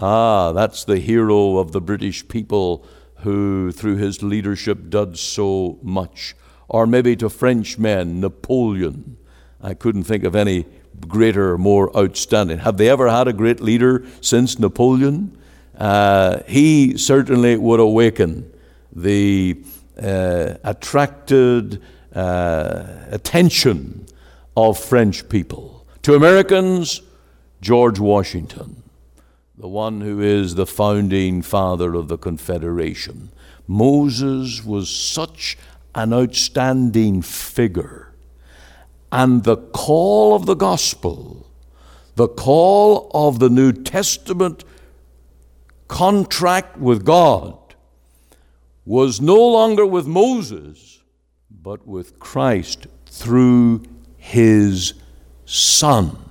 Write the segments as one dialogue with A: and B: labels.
A: Ah, that's the hero of the British people who, through his leadership, did so much. Or maybe to Frenchmen, Napoleon. I couldn't think of any greater, more outstanding. Have they ever had a great leader since Napoleon? Uh, he certainly would awaken the uh, attracted uh, attention of French people. To Americans, George Washington, the one who is the founding father of the Confederation. Moses was such an outstanding figure. And the call of the gospel, the call of the New Testament contract with God, was no longer with Moses, but with Christ through his Son.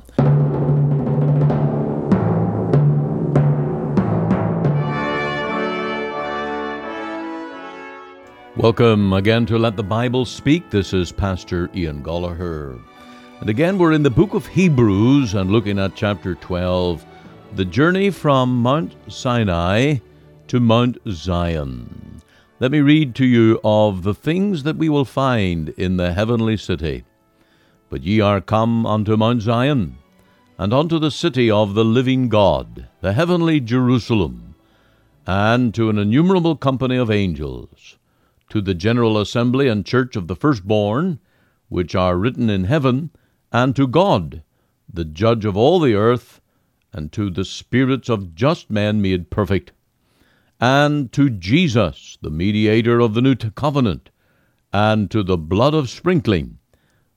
A: Welcome again to Let the Bible Speak. This is Pastor Ian Goligher. And again, we're in the book of Hebrews and looking at chapter 12, the journey from Mount Sinai to Mount Zion. Let me read to you of the things that we will find in the heavenly city. But ye are come unto Mount Zion, and unto the city of the living God, the heavenly Jerusalem, and to an innumerable company of angels to the general assembly and church of the firstborn, which are written in heaven, and to God, the judge of all the earth, and to the spirits of just men made perfect, and to Jesus, the mediator of the new covenant, and to the blood of sprinkling,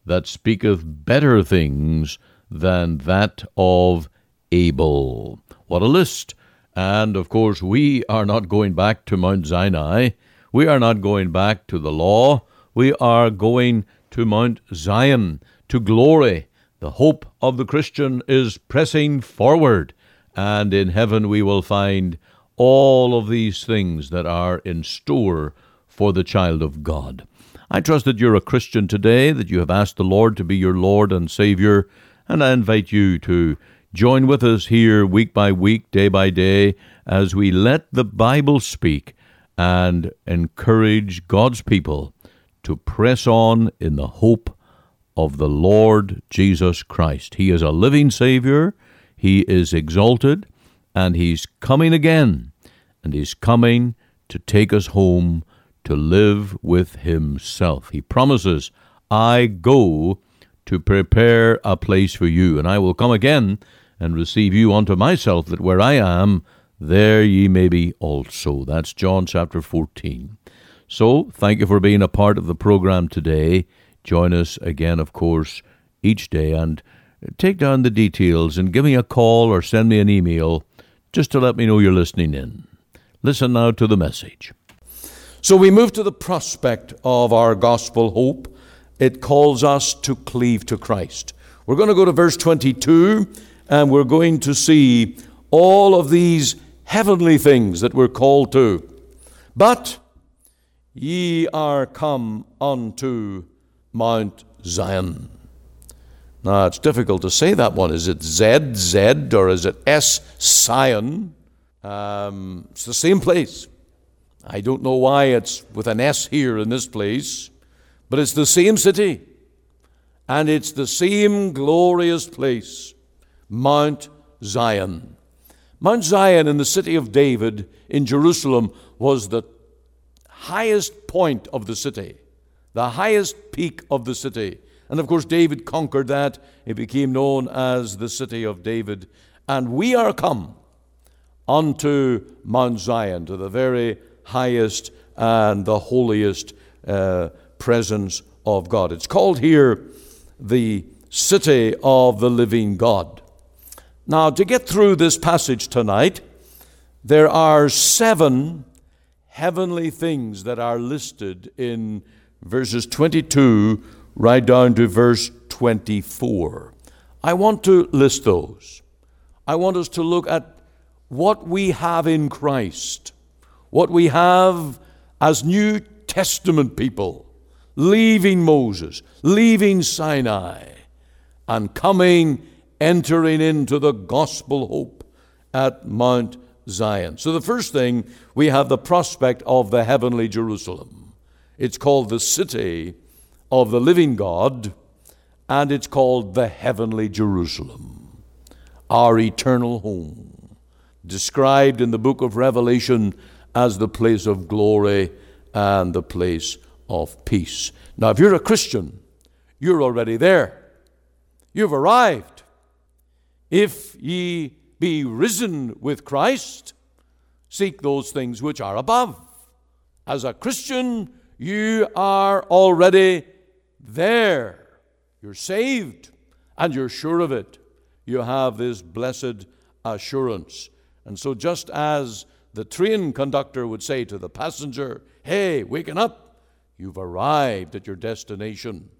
A: that speaketh better things than that of Abel. What a list! And of course, we are not going back to Mount Sinai. We are not going back to the law. We are going to Mount Zion, to glory. The hope of the Christian is pressing forward, and in heaven we will find all of these things that are in store for the child of God. I trust that you're a Christian today, that you have asked the Lord to be your Lord and Savior, and I invite you to join with us here week by week, day by day, as we let the Bible speak and encourage God's people to press on in the hope of the Lord Jesus Christ. He is a living Savior, He is exalted, and He's coming again, and He's coming to take us home to live with Himself. He promises, I go to prepare a place for you, and I will come again and receive you unto myself, that where I am, there ye may be also. That's John chapter 14. So, thank you for being a part of the program today. Join us again, of course, each day and take down the details and give me a call or send me an email just to let me know you're listening in. Listen now to the message. So, we move to the prospect of our gospel hope. It calls us to cleave to Christ. We're going to go to verse 22 and we're going to see all of these heavenly things that we're called to. But ye are come unto Mount Zion. Now, it's difficult to say that one. Is it Z, Z, or is it S, Sion? Um, it's the same place. I don't know why it's with an S here in this place, but it's the same city. And it's the same glorious place, Mount Zion. Mount Zion in the city of David in Jerusalem was the highest point of the city, the highest peak of the city. And of course, David conquered that. It became known as the city of David. And we are come unto Mount Zion, to the very highest and the holiest uh, presence of God. It's called here the city of the living God. Now, to get through this passage tonight, there are seven heavenly things that are listed in verses 22 right down to verse 24. I want to list those. I want us to look at what we have in Christ, what we have as New Testament people, leaving Moses, leaving Sinai, and coming entering into the gospel hope at Mount Zion. So, the first thing, we have the prospect of the heavenly Jerusalem. It's called the city of the living God, and it's called the heavenly Jerusalem, our eternal home, described in the book of Revelation as the place of glory and the place of peace. Now, if you're a Christian, you're already there. You've arrived. If ye be risen with Christ, seek those things which are above. As a Christian, you are already there. You're saved and you're sure of it. You have this blessed assurance. And so, just as the train conductor would say to the passenger, Hey, waken up, you've arrived at your destination.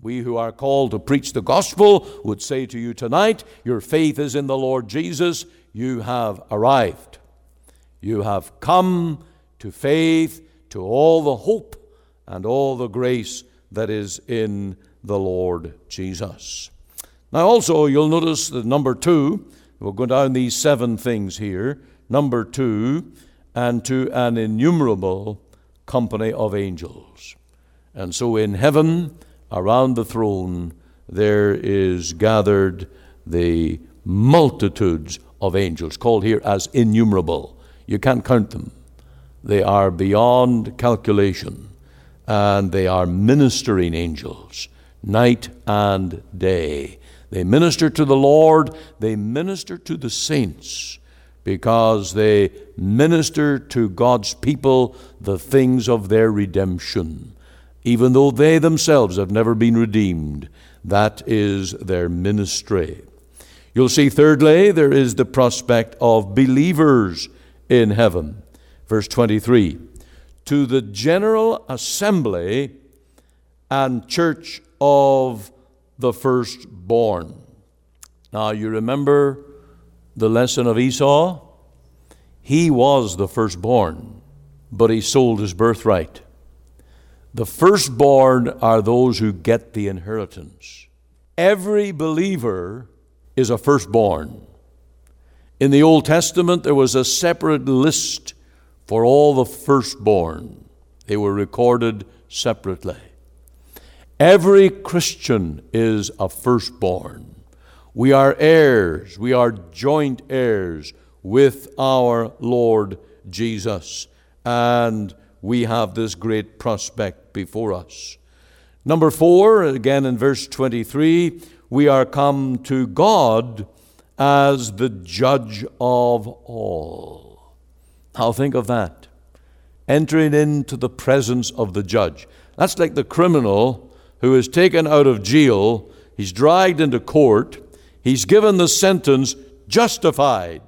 A: We who are called to preach the gospel would say to you tonight, Your faith is in the Lord Jesus. You have arrived. You have come to faith, to all the hope and all the grace that is in the Lord Jesus. Now, also, you'll notice that number two, we'll go down these seven things here. Number two, and to an innumerable company of angels. And so in heaven, around the throne, there is gathered the multitudes of angels, called here as innumerable. You can't count them, they are beyond calculation, and they are ministering angels, night and day. They minister to the Lord, they minister to the saints, because they minister to God's people the things of their redemption even though they themselves have never been redeemed. That is their ministry. You'll see, thirdly, there is the prospect of believers in heaven. Verse 23 To the general assembly and church of the firstborn. Now, you remember the lesson of Esau? He was the firstborn, but he sold his birthright. The firstborn are those who get the inheritance. Every believer is a firstborn. In the Old Testament, there was a separate list for all the firstborn, they were recorded separately. Every Christian is a firstborn. We are heirs, we are joint heirs with our Lord Jesus. And we have this great prospect before us. Number four, again in verse 23, we are come to God as the judge of all. Now think of that. Entering into the presence of the judge. That's like the criminal who is taken out of jail, he's dragged into court, he's given the sentence justified,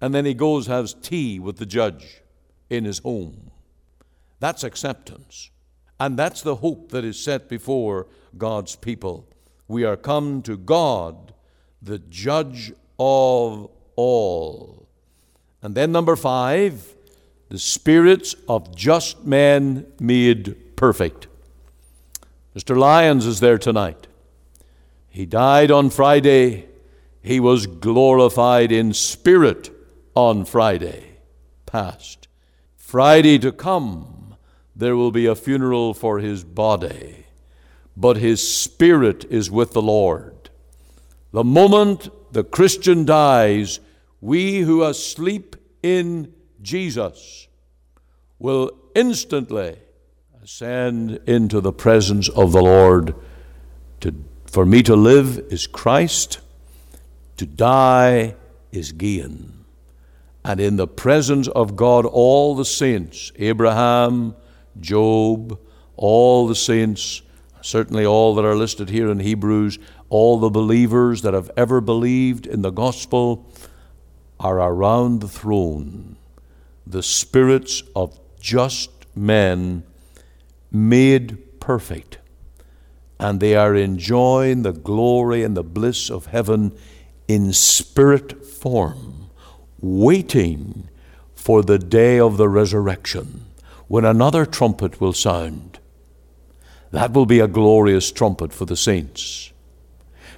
A: and then he goes has tea with the judge in his home. That's acceptance. And that's the hope that is set before God's people. We are come to God, the judge of all. And then, number five, the spirits of just men made perfect. Mr. Lyons is there tonight. He died on Friday. He was glorified in spirit on Friday past. Friday to come, there will be a funeral for his body, but his spirit is with the Lord. The moment the Christian dies, we who are asleep in Jesus will instantly ascend into the presence of the Lord. To, for me to live is Christ, to die is gain. And in the presence of God, all the saints, Abraham, Job, all the saints, certainly all that are listed here in Hebrews, all the believers that have ever believed in the gospel are around the throne. The spirits of just men made perfect. And they are enjoying the glory and the bliss of heaven in spirit form, waiting for the day of the resurrection when another trumpet will sound. That will be a glorious trumpet for the saints.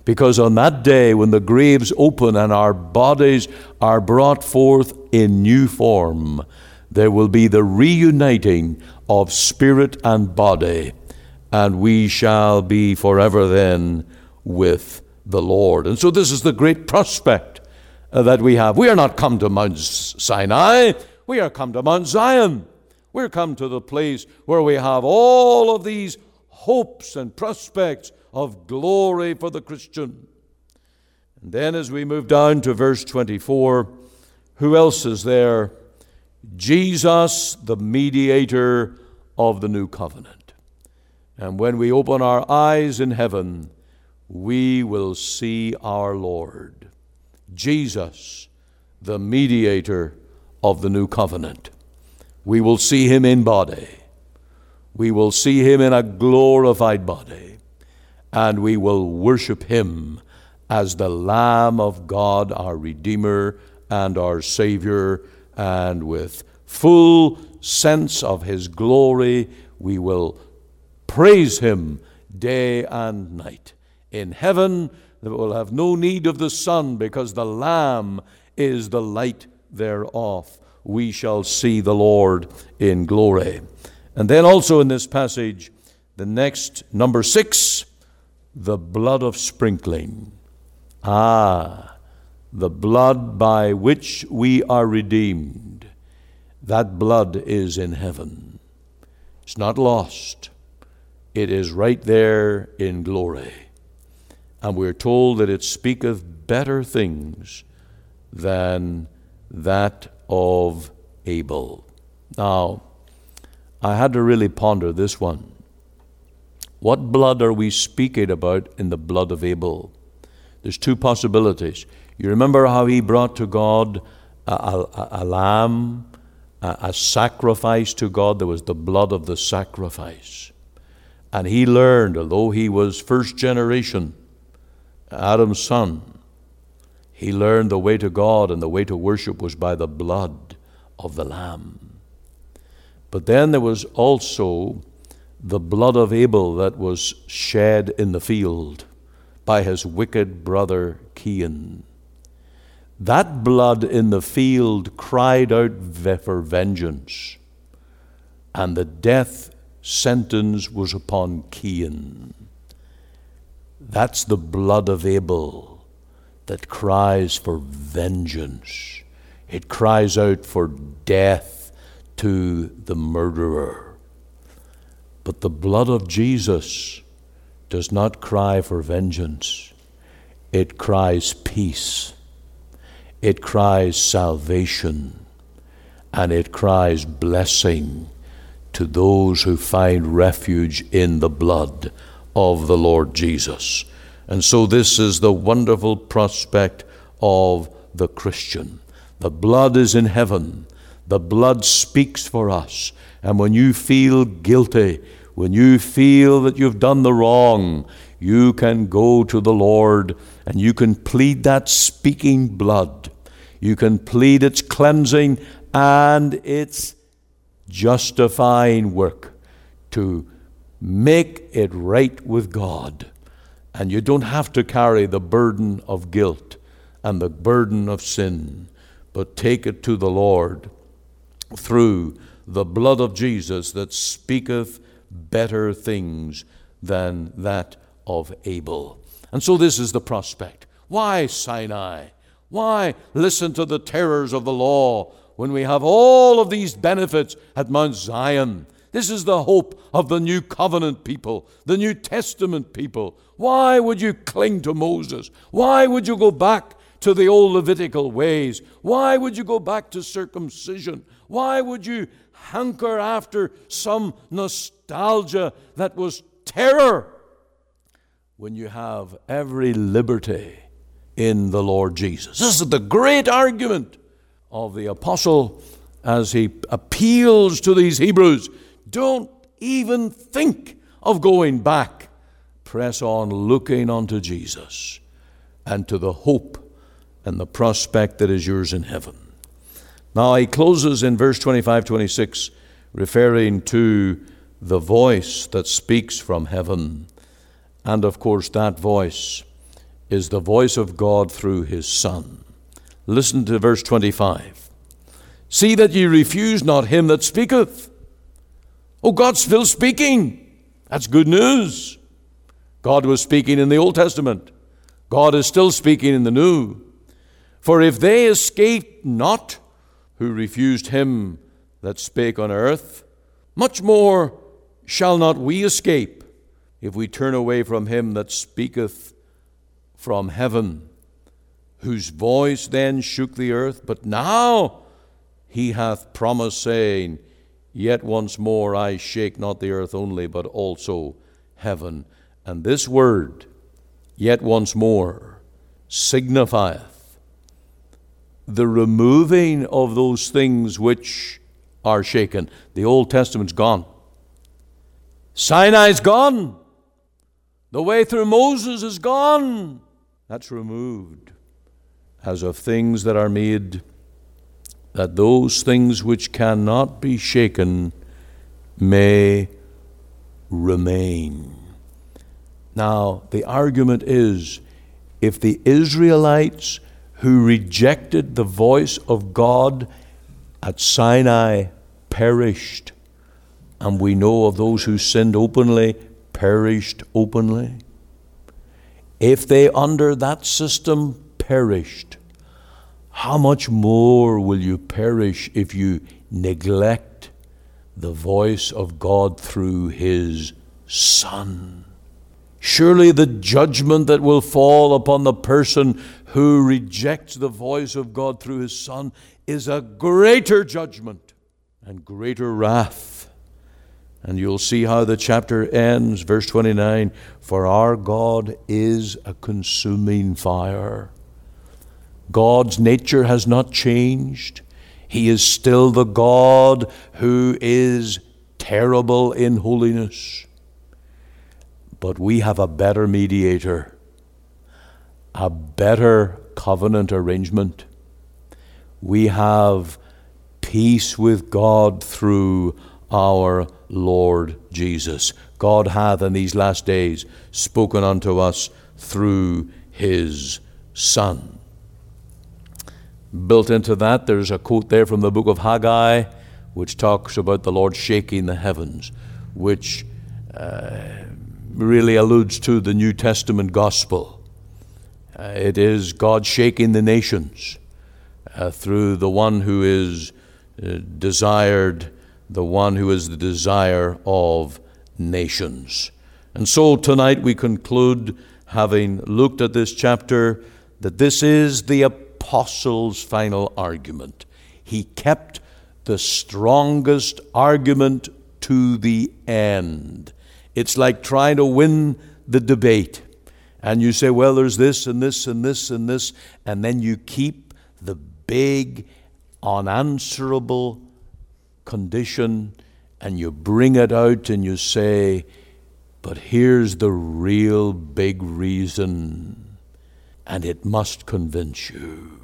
A: Because on that day, when the graves open and our bodies are brought forth in new form, there will be the reuniting of spirit and body, and we shall be forever then with the Lord. And so, this is the great prospect uh, that we have. We are not come to Mount Sinai, we are come to Mount Zion. We're come to the place where we have all of these hopes and prospects of glory for the Christian. And then, as we move down to verse 24, who else is there? Jesus, the mediator of the new covenant. And when we open our eyes in heaven, we will see our Lord. Jesus, the mediator of the new covenant. We will see him in body. We will see him in a glorified body and we will worship him as the Lamb of God, our Redeemer and our Savior, and with full sense of his glory, we will praise him day and night. In heaven, we will have no need of the sun because the Lamb is the light thereof. We shall see the Lord in glory. And then also in this passage, the next, number six, the blood of sprinkling. Ah, the blood by which we are redeemed. That blood is in heaven. It's not lost, it is right there in glory. And we're told that it speaketh better things than that of Abel. Now, I had to really ponder this one. What blood are we speaking about in the blood of Abel? There's two possibilities. You remember how he brought to God a, a, a lamb, a, a sacrifice to God? There was the blood of the sacrifice. And he learned, although he was first generation, Adam's son, he learned the way to God and the way to worship was by the blood of the lamb. But then there was also the blood of Abel that was shed in the field by his wicked brother Cain. That blood in the field cried out for vengeance, and the death sentence was upon Cain. That's the blood of Abel that cries for vengeance. It cries out for death to the murderer. But the blood of Jesus does not cry for vengeance, it cries peace, it cries salvation, and it cries blessing to those who find refuge in the blood of the Lord Jesus. And so, this is the wonderful prospect of the Christian. The blood is in heaven. The blood speaks for us. And when you feel guilty, when you feel that you've done the wrong, you can go to the Lord and you can plead that speaking blood. You can plead its cleansing and its justifying work to make it right with God. And you don't have to carry the burden of guilt and the burden of sin, but take it to the Lord through the blood of Jesus that speaketh better things than that of Abel. And so this is the prospect. Why Sinai? Why listen to the terrors of the law when we have all of these benefits at Mount Zion? This is the hope of the new covenant people, the New Testament people. Why would you cling to Moses? Why would you go back to the old Levitical ways? Why would you go back to circumcision? Why would you hanker after some nostalgia that was terror when you have every liberty in the Lord Jesus. This is the great argument of the apostle as he appeals to these Hebrews. Don't even think of going back. Press on looking unto Jesus and to the hope and the prospect that is yours in heaven. Now he closes in verse 25 26, referring to the voice that speaks from heaven. And of course, that voice is the voice of God through his Son. Listen to verse 25. See that ye refuse not him that speaketh. Oh, God's still speaking. That's good news. God was speaking in the Old Testament. God is still speaking in the New. For if they escaped not who refused him that spake on earth, much more shall not we escape if we turn away from him that speaketh from heaven, whose voice then shook the earth, but now he hath promised, saying, Yet once more I shake not the earth only, but also heaven. And this word, yet once more, signifieth the removing of those things which are shaken. The Old Testament's gone. Sinai's gone. The way through Moses is gone. That's removed as of things that are made, that those things which cannot be shaken may remain. Now, the argument is if the Israelites who rejected the voice of God at Sinai perished, and we know of those who sinned openly perished openly, if they under that system perished, how much more will you perish if you neglect the voice of God through His Son? Surely the judgment that will fall upon the person who rejects the voice of God through His Son is a greater judgment and greater wrath. And you'll see how the chapter ends, verse 29 For our God is a consuming fire. God's nature has not changed. He is still the God who is terrible in holiness. But we have a better mediator, a better covenant arrangement. We have peace with God through our Lord Jesus. God hath in these last days spoken unto us through his Son. Built into that, there's a quote there from the book of Haggai, which talks about the Lord shaking the heavens, which uh, really alludes to the New Testament gospel. Uh, it is God shaking the nations uh, through the one who is uh, desired, the one who is the desire of nations. And so tonight we conclude, having looked at this chapter, that this is the apostle's final argument. He kept the strongest argument to the end. It's like trying to win the debate. And you say, well, there's this and this and this and this, and then you keep the big, unanswerable condition and you bring it out and you say, but here's the real big reason, and it must convince you.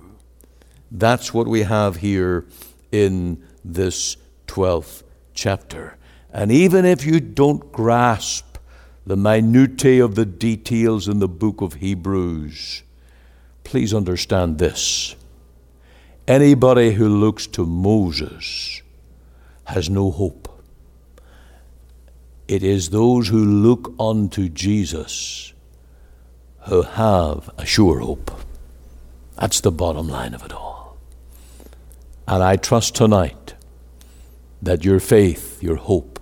A: That's what we have here in this 12th chapter. And even if you don't grasp the minutiae of the details in the book of Hebrews, please understand this. Anybody who looks to Moses has no hope. It is those who look unto Jesus who have a sure hope. That's the bottom line of it all. And I trust tonight that your faith, your hope,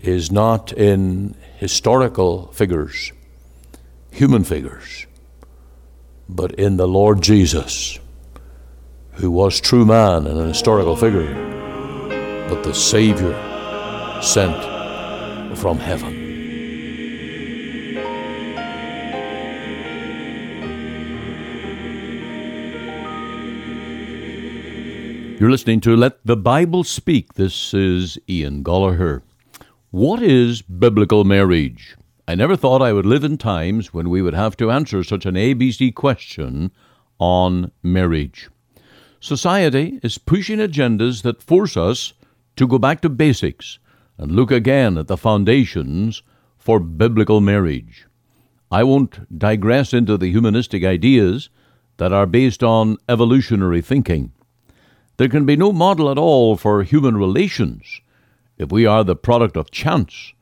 A: is not in historical figures, human figures, but in the Lord Jesus, who was true man and an historical figure, but the Savior sent from heaven. You're listening to Let the Bible Speak. This is Ian Goligher. What is biblical marriage? I never thought I would live in times when we would have to answer such an ABC question on marriage. Society is pushing agendas that force us to go back to basics and look again at the foundations for biblical marriage. I won't digress into the humanistic ideas that are based on evolutionary thinking. There can be no model at all for human relations if we are the product of chance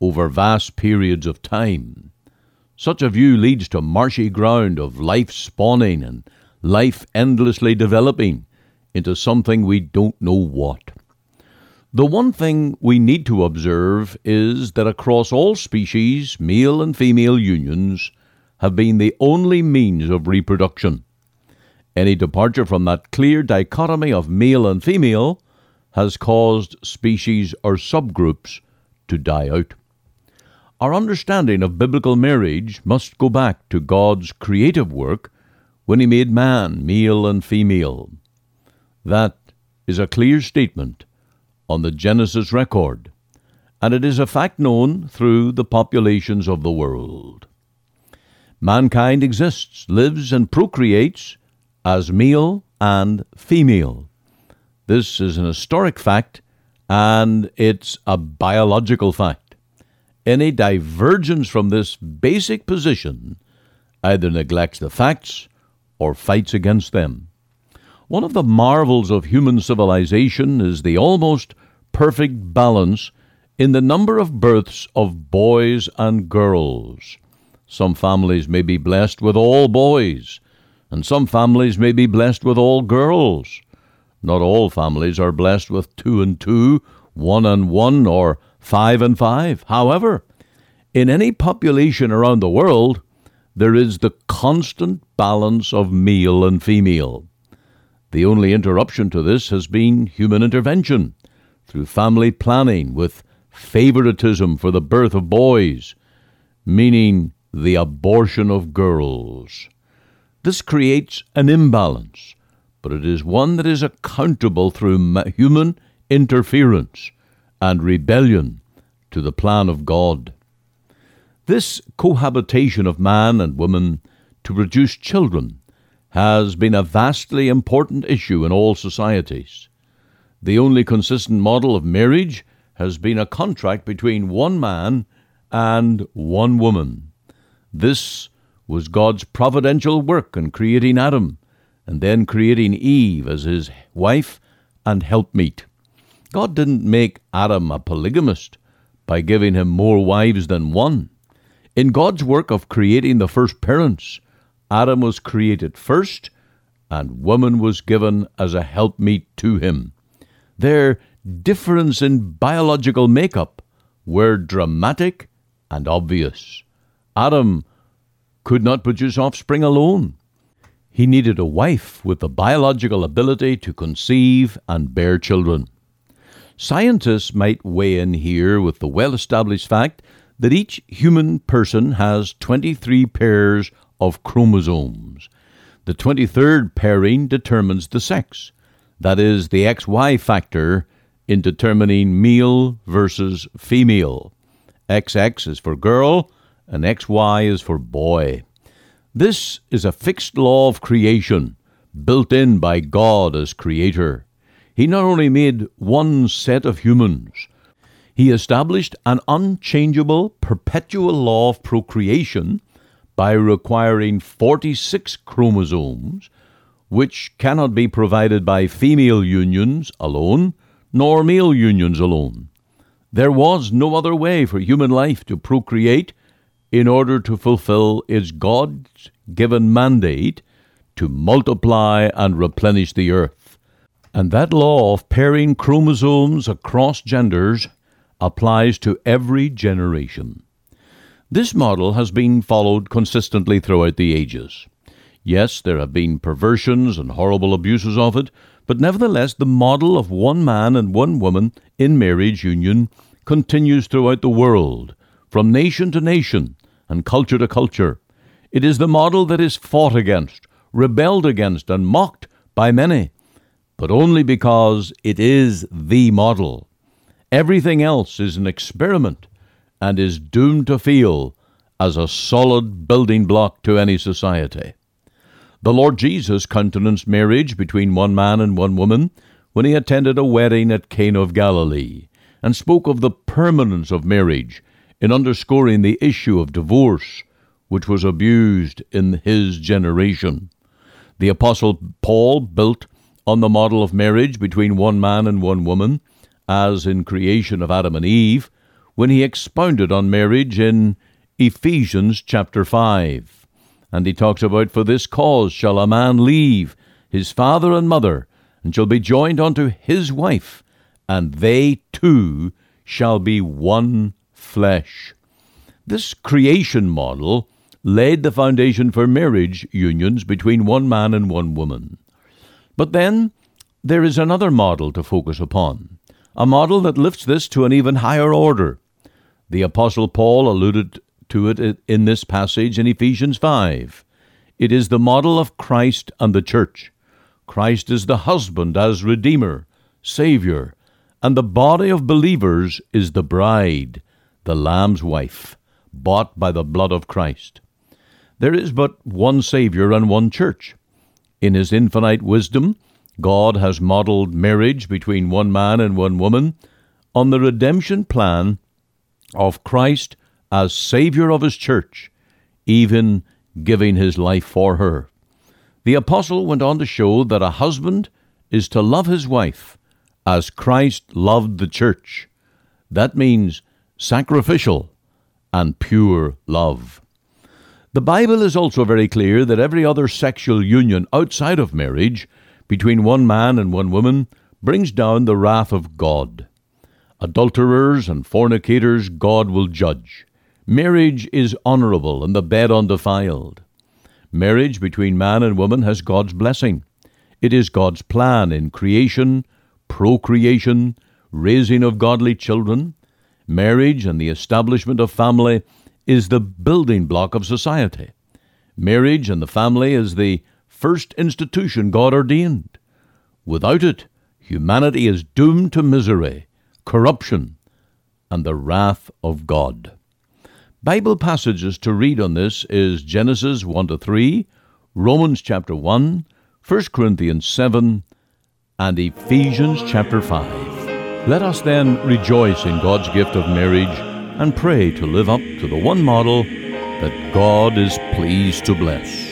A: over vast periods of time. Such a view leads to marshy ground of life spawning and life endlessly developing into something we don't know what. The one thing we need to observe is that across all species, male and female unions have been the only means of reproduction. Any departure from that clear dichotomy of male and female has caused species or subgroups to die out. Our understanding of biblical marriage must go back to God's creative work when He made man, male and female. That is a clear statement on the Genesis record, and it is a fact known through the populations of the world. Mankind exists, lives, and procreates as male and female. This is an historic fact, and it's a biological fact. Any divergence from this basic position either neglects the facts or fights against them. One of the marvels of human civilization is the almost perfect balance in the number of births of boys and girls. Some families may be blessed with all boys, and some families may be blessed with all girls. Not all families are blessed with two and two, one and one, or five and five. However, in any population around the world, there is the constant balance of male and female. The only interruption to this has been human intervention through family planning with favoritism for the birth of boys, meaning the abortion of girls. This creates an imbalance, but it is one that is accountable through human interference and rebellion to the plan of God. This cohabitation of man and woman to produce children has been a vastly important issue in all societies. The only consistent model of marriage has been a contract between one man and one woman. This was God's providential work in creating Adam and then creating Eve as his wife and helpmeet. God didn't make Adam a polygamist by giving him more wives than one. In God's work of creating the first parents, Adam was created first, and woman was given as a helpmeet to him. Their difference in biological makeup were dramatic and obvious. Adam could not produce offspring alone. He needed a wife with the biological ability to conceive and bear children. Scientists might weigh in here with the well established fact that each human person has 23 pairs of chromosomes. The 23rd pairing determines the sex, that is, the XY factor in determining male versus female. XX is for girl, and XY is for boy. This is a fixed law of creation, built in by God as creator. He not only made one set of humans, he established an unchangeable, perpetual law of procreation by requiring 46 chromosomes, which cannot be provided by female unions alone, nor male unions alone. There was no other way for human life to procreate in order to fulfill its God given mandate to multiply and replenish the earth. And that law of pairing chromosomes across genders applies to every generation. This model has been followed consistently throughout the ages. Yes, there have been perversions and horrible abuses of it, but nevertheless the model of one man and one woman in marriage union continues throughout the world, from nation to nation and culture to culture. It is the model that is fought against, rebelled against, and mocked by many, but only because it is the model. Everything else is an experiment and is doomed to fail as a solid building block to any society. The Lord Jesus countenanced marriage between one man and one woman when he attended a wedding at Cana of Galilee, and spoke of the permanence of marriage in underscoring the issue of divorce, which was abused in his generation. The Apostle Paul built on the model of marriage between one man and one woman, as in creation of Adam and Eve, when he expounded on marriage in Ephesians chapter 5. And he talks about, For this cause shall a man leave his father and mother, and shall be joined unto his wife, and they two shall be one flesh. This creation model laid the foundation for marriage unions between one man and one woman. But then there is another model to focus upon, a model that lifts this to an even higher order. The Apostle Paul alluded to it in this passage in Ephesians 5. It is the model of Christ and the church. Christ is the husband as Redeemer, Savior, and the body of believers is the bride, the Lamb's wife, bought by the blood of Christ. There is but one Savior and one church. In His infinite wisdom, God has modeled marriage between one man and one woman on the redemption plan of Christ as Savior of His church, even giving His life for her. The apostle went on to show that a husband is to love his wife as Christ loved the church. That means sacrificial and pure love. The Bible is also very clear that every other sexual union outside of marriage between one man and one woman brings down the wrath of God. Adulterers and fornicators God will judge. Marriage is honorable and the bed undefiled. Marriage between man and woman has God's blessing. It is God's plan in creation, procreation, raising of godly children. Marriage and the establishment of family is the building block of society. Marriage and the family is the first institution God ordained. Without it, humanity is doomed to misery, corruption, and the wrath of God. Bible passages to read on this is Genesis 1 to 3, Romans chapter 1, 1 Corinthians 7, and Ephesians chapter 5. Let us then rejoice in God's gift of marriage and pray to live up to the one model that God is pleased to bless.